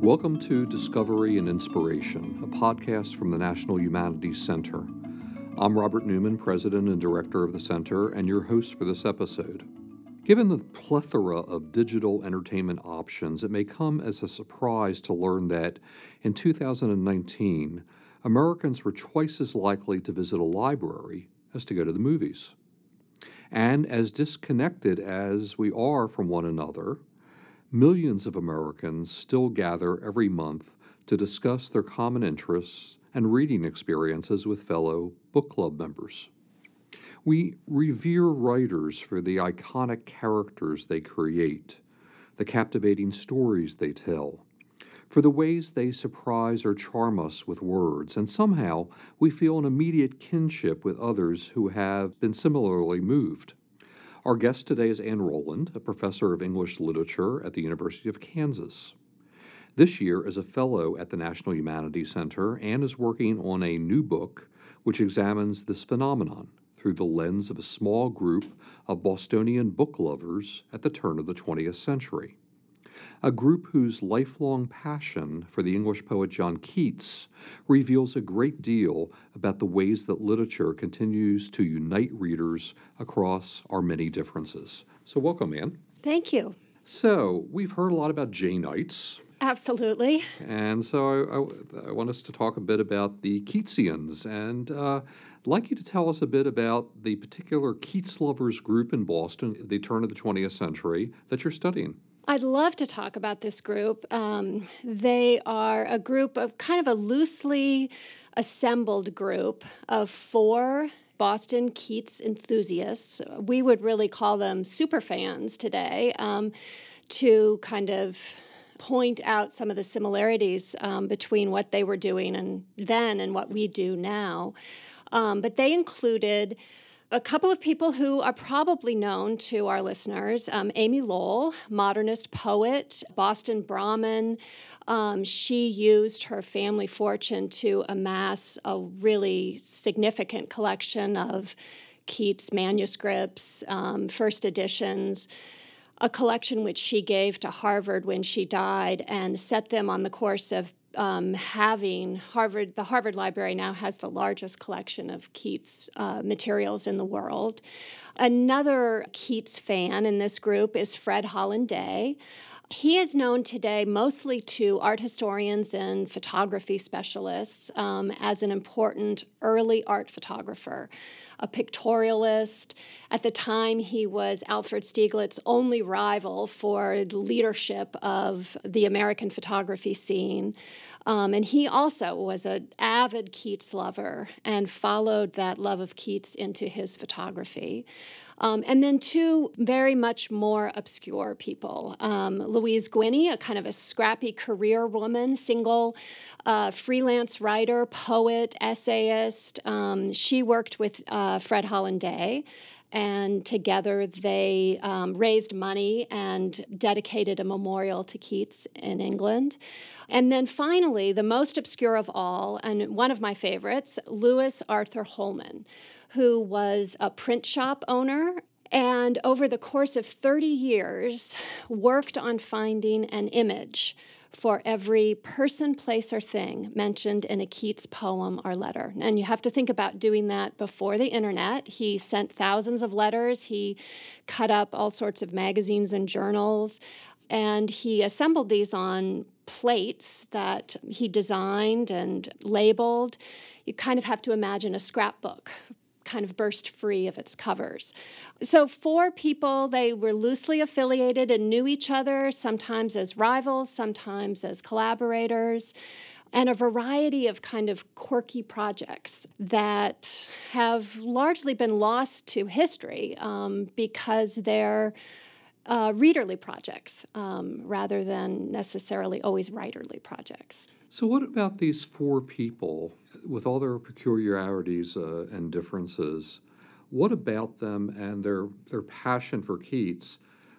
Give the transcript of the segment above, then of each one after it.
Welcome to Discovery and Inspiration, a podcast from the National Humanities Center. I'm Robert Newman, President and Director of the Center, and your host for this episode. Given the plethora of digital entertainment options, it may come as a surprise to learn that in 2019, Americans were twice as likely to visit a library as to go to the movies. And as disconnected as we are from one another, millions of Americans still gather every month to discuss their common interests and reading experiences with fellow book club members. We revere writers for the iconic characters they create, the captivating stories they tell, for the ways they surprise or charm us with words, and somehow we feel an immediate kinship with others who have been similarly moved. Our guest today is Ann Rowland, a professor of English literature at the University of Kansas. This year, as a fellow at the National Humanities Center, Anne is working on a new book which examines this phenomenon through the lens of a small group of Bostonian book lovers at the turn of the 20th century a group whose lifelong passion for the English poet John Keats reveals a great deal about the ways that literature continues to unite readers across our many differences. So, welcome, Ann. Thank you. So, we've heard a lot about Janeites. Absolutely. And so, I, I, want us to talk a bit about the Keatsians and. Uh, I'd like you to tell us a bit about the particular Keats lovers group in Boston at the turn of the 20th century that you're studying. I'd love to talk about this group. Um, they are a group of kind of a loosely assembled group of four Boston Keats enthusiasts. We would really call them super fans today um, to kind of point out some of the similarities um, between what they were doing and then and what we do now. Um, but they included a couple of people who are probably known to our listeners um, Amy Lowell, modernist poet, Boston Brahmin. Um, she used her family fortune to amass a really significant collection of Keats manuscripts, um, first editions a collection which she gave to Harvard when she died and set them on the course of um, having Harvard, the Harvard Library now has the largest collection of Keats uh, materials in the world. Another Keats fan in this group is Fred Holland Day. He is known today mostly to art historians and photography specialists um, as an important early art photographer, a pictorialist. At the time, he was Alfred Stieglitz's only rival for leadership of the American photography scene. Um, and he also was an avid Keats lover and followed that love of Keats into his photography. Um, and then two very much more obscure people. Um, Louise Guiney, a kind of a scrappy career woman, single, uh, freelance writer, poet, essayist. Um, she worked with uh, Fred Holland Day and together they um, raised money and dedicated a memorial to Keats in England. And then finally, the most obscure of all, and one of my favorites, Louis Arthur Holman who was a print shop owner and over the course of 30 years worked on finding an image for every person, place, or thing mentioned in a Keats poem or letter. And you have to think about doing that before the internet. He sent thousands of letters, he cut up all sorts of magazines and journals, and he assembled these on plates that he designed and labeled. You kind of have to imagine a scrapbook kind of burst free of its covers. So, four people, they were loosely affiliated and knew each other, sometimes as rivals, sometimes as collaborators, and a variety of kind of quirky projects that have largely been lost to history um, because they're uh, readerly projects um, rather than necessarily always writerly projects. So, what about these four people, with all their peculiarities uh, and differences? What about them and their their passion for Keats?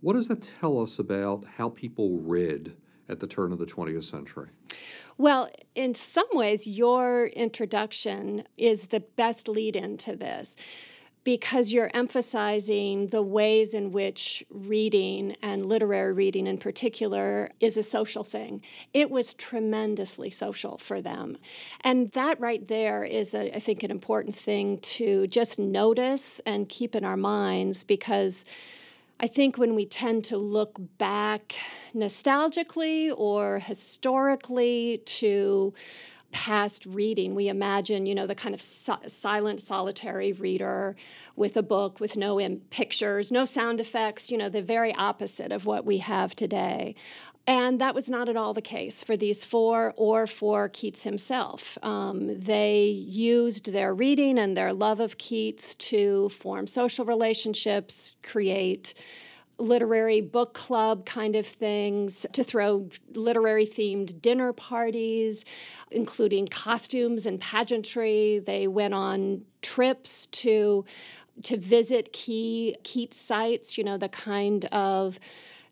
What does that tell us about how people read at the turn of the 20th century? Well, in some ways, your introduction is the best lead into this. Because you're emphasizing the ways in which reading and literary reading in particular is a social thing. It was tremendously social for them. And that right there is, a, I think, an important thing to just notice and keep in our minds because. I think when we tend to look back nostalgically or historically to past reading. We imagine, you know, the kind of si- silent, solitary reader with a book with no Im- pictures, no sound effects, you know, the very opposite of what we have today. And that was not at all the case for these four or for Keats himself. Um, they used their reading and their love of Keats to form social relationships, create literary book club kind of things, to throw literary themed dinner parties, including costumes and pageantry. They went on trips to to visit key Keats sites, you know, the kind of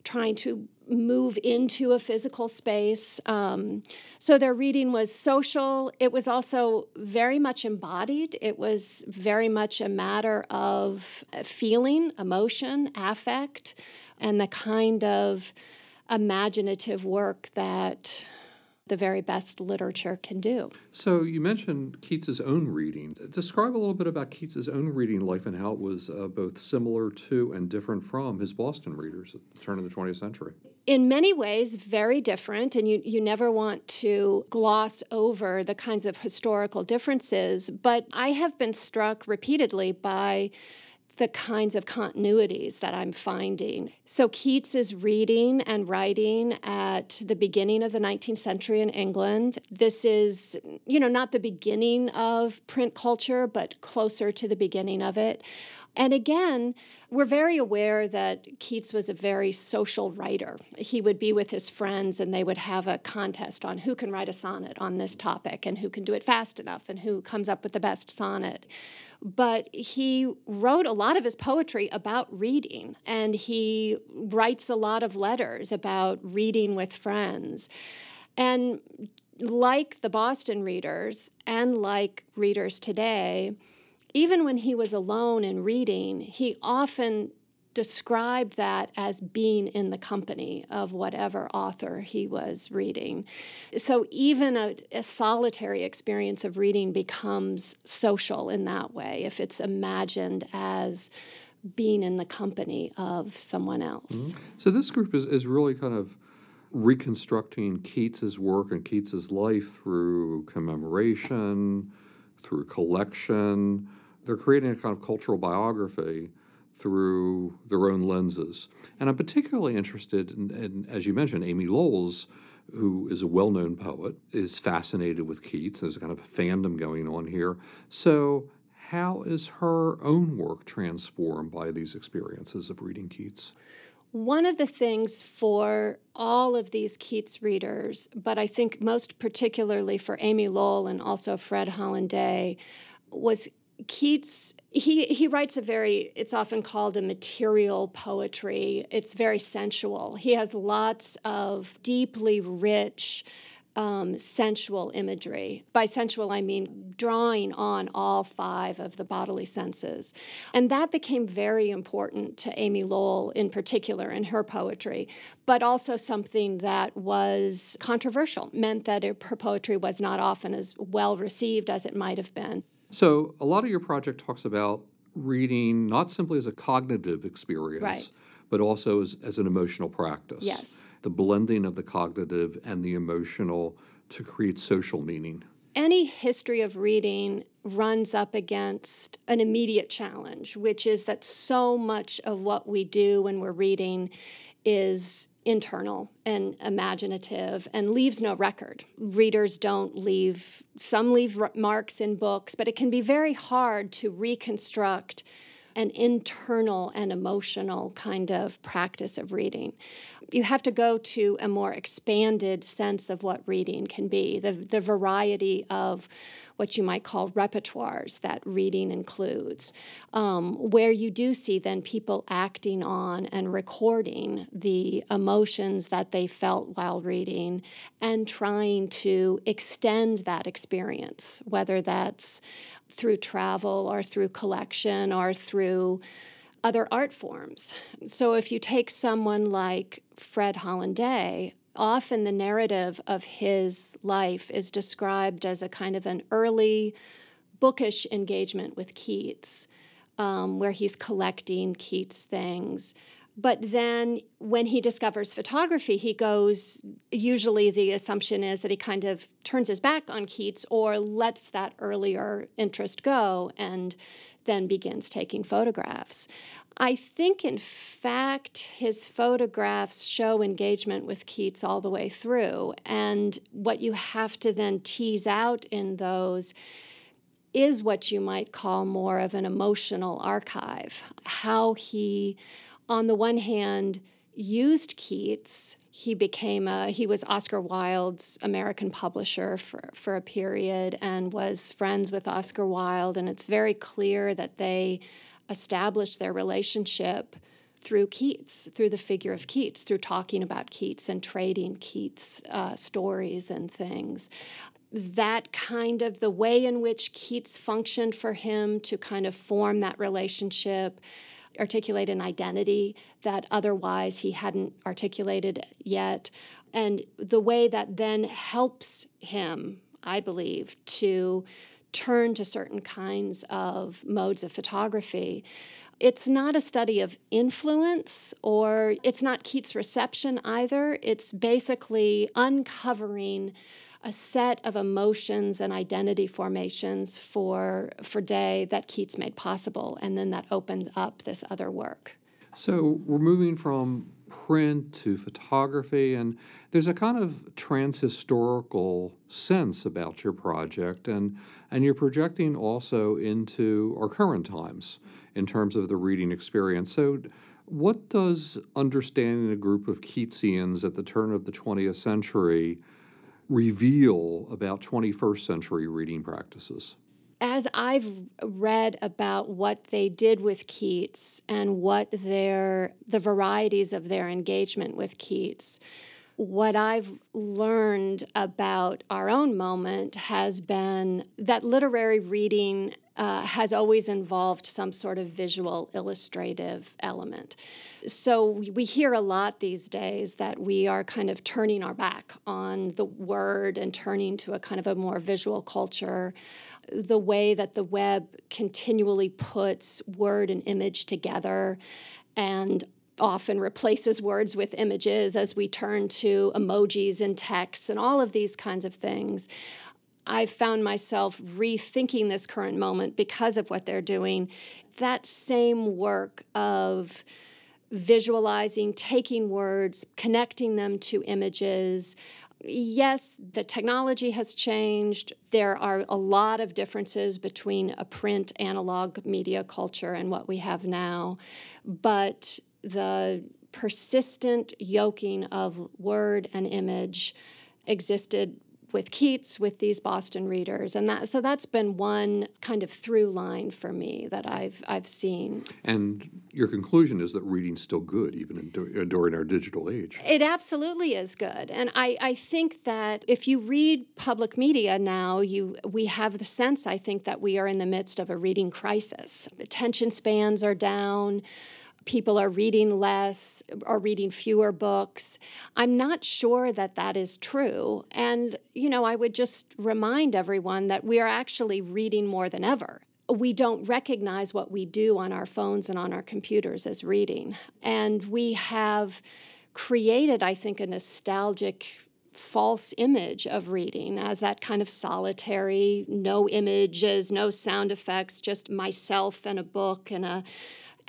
trying to move into a physical space. Um, so their reading was social. It was also very much embodied. It was very much a matter of feeling, emotion, affect, and the kind of imaginative work that the very best literature can do. So you mentioned Keats's own reading. Describe a little bit about Keats's own reading life and how it was uh, both similar to and different from his Boston readers at the turn of the 20th century. In many ways, very different, and you, you never want to gloss over the kinds of historical differences. But I have been struck repeatedly by the kinds of continuities that I'm finding. So, Keats is reading and writing at the beginning of the 19th century in England. This is, you know, not the beginning of print culture, but closer to the beginning of it. And again, we're very aware that Keats was a very social writer. He would be with his friends and they would have a contest on who can write a sonnet on this topic and who can do it fast enough and who comes up with the best sonnet. But he wrote a lot of his poetry about reading and he writes a lot of letters about reading with friends. And like the Boston readers and like readers today, even when he was alone and reading, he often described that as being in the company of whatever author he was reading. So even a, a, solitary experience of reading becomes social in that way if it's imagined as being in the company of someone else. Mm-hmm. So this group is, is really kind of reconstructing Keats's work and Keats's life through commemoration, through collection they're creating a kind of cultural biography through their own lenses. And I'm particularly interested in, in as you mentioned, Amy Lowell's, who is a well known poet, is fascinated with Keats. There's a kind of a fandom going on here. So, how is her own work transformed by these experiences of reading Keats? One of the things for all of these Keats readers, but I think most particularly for Amy Lowell and also Fred Holland Day, was Keats he he writes a very it's often called a material poetry. It's very sensual. He has lots of deeply rich um, sensual imagery. By sensual, I mean drawing on all five of the bodily senses. And that became very important to Amy Lowell in particular in her poetry, but also something that was controversial, meant that her poetry was not often as well received as it might have been. So, a lot of your project talks about reading not simply as a cognitive experience, right. but also as, as an emotional practice. Yes. The blending of the cognitive and the emotional to create social meaning. Any history of reading runs up against an immediate challenge, which is that so much of what we do when we're reading is internal and imaginative and leaves no record. Readers don't leave, some leave marks in books, but it can be very hard to reconstruct an internal and emotional kind of practice of reading. You have to go to a more expanded sense of what reading can be, the, the variety of what you might call repertoires that reading includes, um, where you do see then people acting on and recording the emotions that they felt while reading and trying to extend that experience, whether that's through travel or through collection or through other art forms. So if you take someone like Fred Holland Day, often the narrative of his life is described as a kind of an early bookish engagement with Keats, um, where he's collecting Keats things. But then when he discovers photography, he goes, usually the assumption is that he kind of turns his back on Keats or lets that earlier interest go and then begins taking photographs. I think, in fact, his photographs show engagement with Keats all the way through. And what you have to then tease out in those is what you might call more of an emotional archive. How he, on the one hand, used Keats. He became a he was Oscar Wilde's American publisher for, for a period and was friends with Oscar Wilde. And it's very clear that they established their relationship through Keats, through the figure of Keats, through talking about Keats and trading Keats uh, stories and things. That kind of the way in which Keats functioned for him to kind of form that relationship, articulate an identity that otherwise he hadn't articulated yet, and the way that then helps him, I believe, to turn to certain kinds of modes of photography. It's not a study of influence or it's not Keats' reception either. It's basically uncovering a set of emotions and identity formations for for Day that Keats made possible and then that opened up this other work. So we're moving from print to photography, and there's a kind of transhistorical sense about your project, and and you're projecting also into our current times in terms of the reading experience. So, what does understanding a group of Keatsians at the turn of the 20th century reveal about 21st century reading practices? as I've read about what they did with Keats and what their the varieties of their engagement with Keats, what I've learned about our own moment has been that literary reading uh, has always involved some sort of visual illustrative element. So we hear a lot these days that we are kind of turning our back on the word and turning to a kind of a more visual culture. The way that the web continually puts word and image together and often replaces words with images as we turn to emojis and texts and all of these kinds of things. I've found myself rethinking this current moment because of what they're doing. That same work of visualizing, taking words, connecting them to images. Yes, the technology has changed. There are a lot of differences between a print analog media culture and what we have now. But the persistent yoking of word and image existed with Keats with these Boston readers, and that so that's been one kind of through line for me that I've I've seen. And your conclusion is that reading's still good even in, during our digital age. It absolutely is good, and I I think that if you read public media now, you we have the sense I think that we are in the midst of a reading crisis. Attention spans are down people are reading less or reading fewer books. I'm not sure that that is true. And, you know, I would just remind everyone that we are actually reading more than ever. We don't recognize what we do on our phones and on our computers as reading. And we have created, I think, a nostalgic false image of reading as that kind of solitary, no images, no sound effects, just myself and a book and a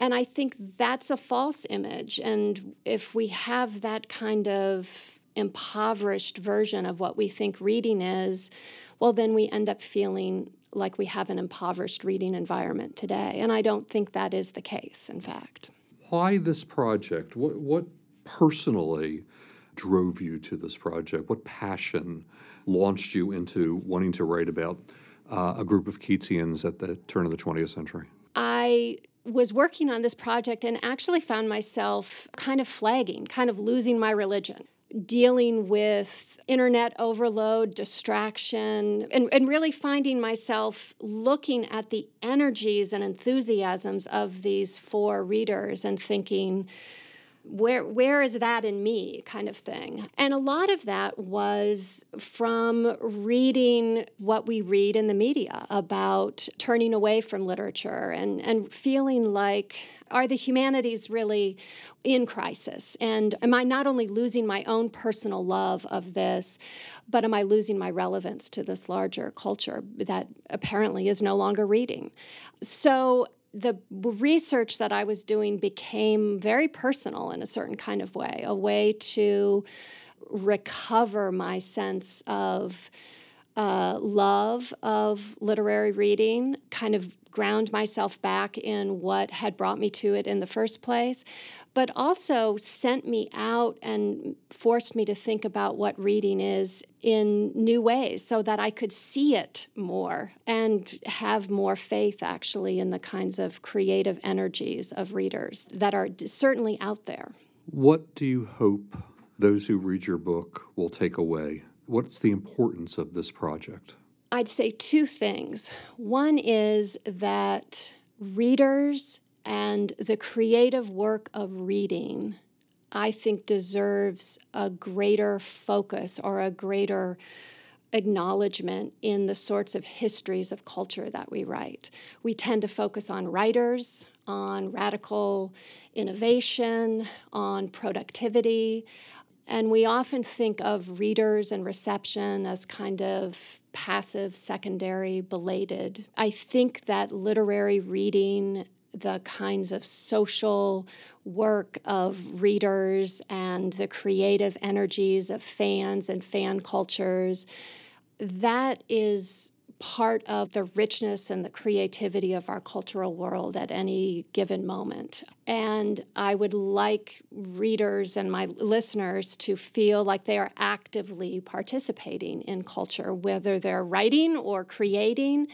and I think that's a false image. And if we have that kind of impoverished version of what we think reading is, well, then we end up feeling like we have an impoverished reading environment today. And I don't think that is the case, in fact. Why this project? What, what personally drove you to this project? What passion launched you into wanting to write about uh, a group of Keatsians at the turn of the 20th century? I was working on this project and actually found myself kind of flagging, kind of losing my religion. dealing with internet overload, distraction, and, and really finding myself looking at the energies and enthusiasms of these four readers and thinking, where where is that in me kind of thing and a lot of that was from reading what we read in the media about turning away from literature and and feeling like are the humanities really in crisis? And am I not only losing my own personal love of this, but am I losing my relevance to this larger culture that apparently is no longer reading? So the research that I was doing became very personal in a certain kind of way, a way to recover my sense of uh, love of literary reading, kind of ground myself back in what had brought me to it in the first place, but also sent me out and forced me to think about what reading is in new ways so that I could see it more and have more faith actually in the kinds of creative energies of readers that are certainly out there. What do you hope those who read your book will take away? What's the importance of this project? I'd say two things. One is that readers and the creative work of reading, I think, deserves a greater focus or a greater acknowledgement in the sorts of histories of culture that we write. We tend to focus on writers, on radical innovation, on productivity. And we often think of readers and reception as kind of passive, secondary, belated. I think that literary reading, the kinds of social work of readers and the creative energies of fans and fan cultures, that is part of the richness and the creativity of our cultural world at any given moment. And I would like readers and my listeners to feel like they are actively participating in culture, whether they're writing or creating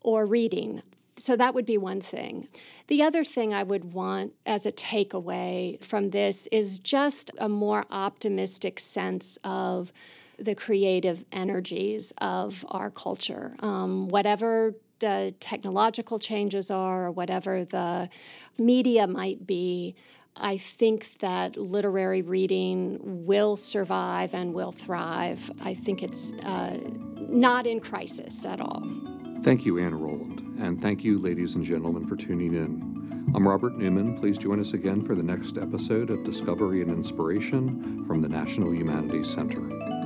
or reading. So that would be one thing. The other thing I would want as a takeaway from this is just a more optimistic sense of the creative energies of our culture. Um, whatever the technological changes are, or whatever the media might be, I think that literary reading will survive and will thrive. I think it's uh, not in crisis at all. Thank you, Ann Rowland, and thank you, ladies and gentlemen, for tuning in. I'm Robert Newman. Please join us again for the next episode of Discovery and Inspiration from the National Humanities Center.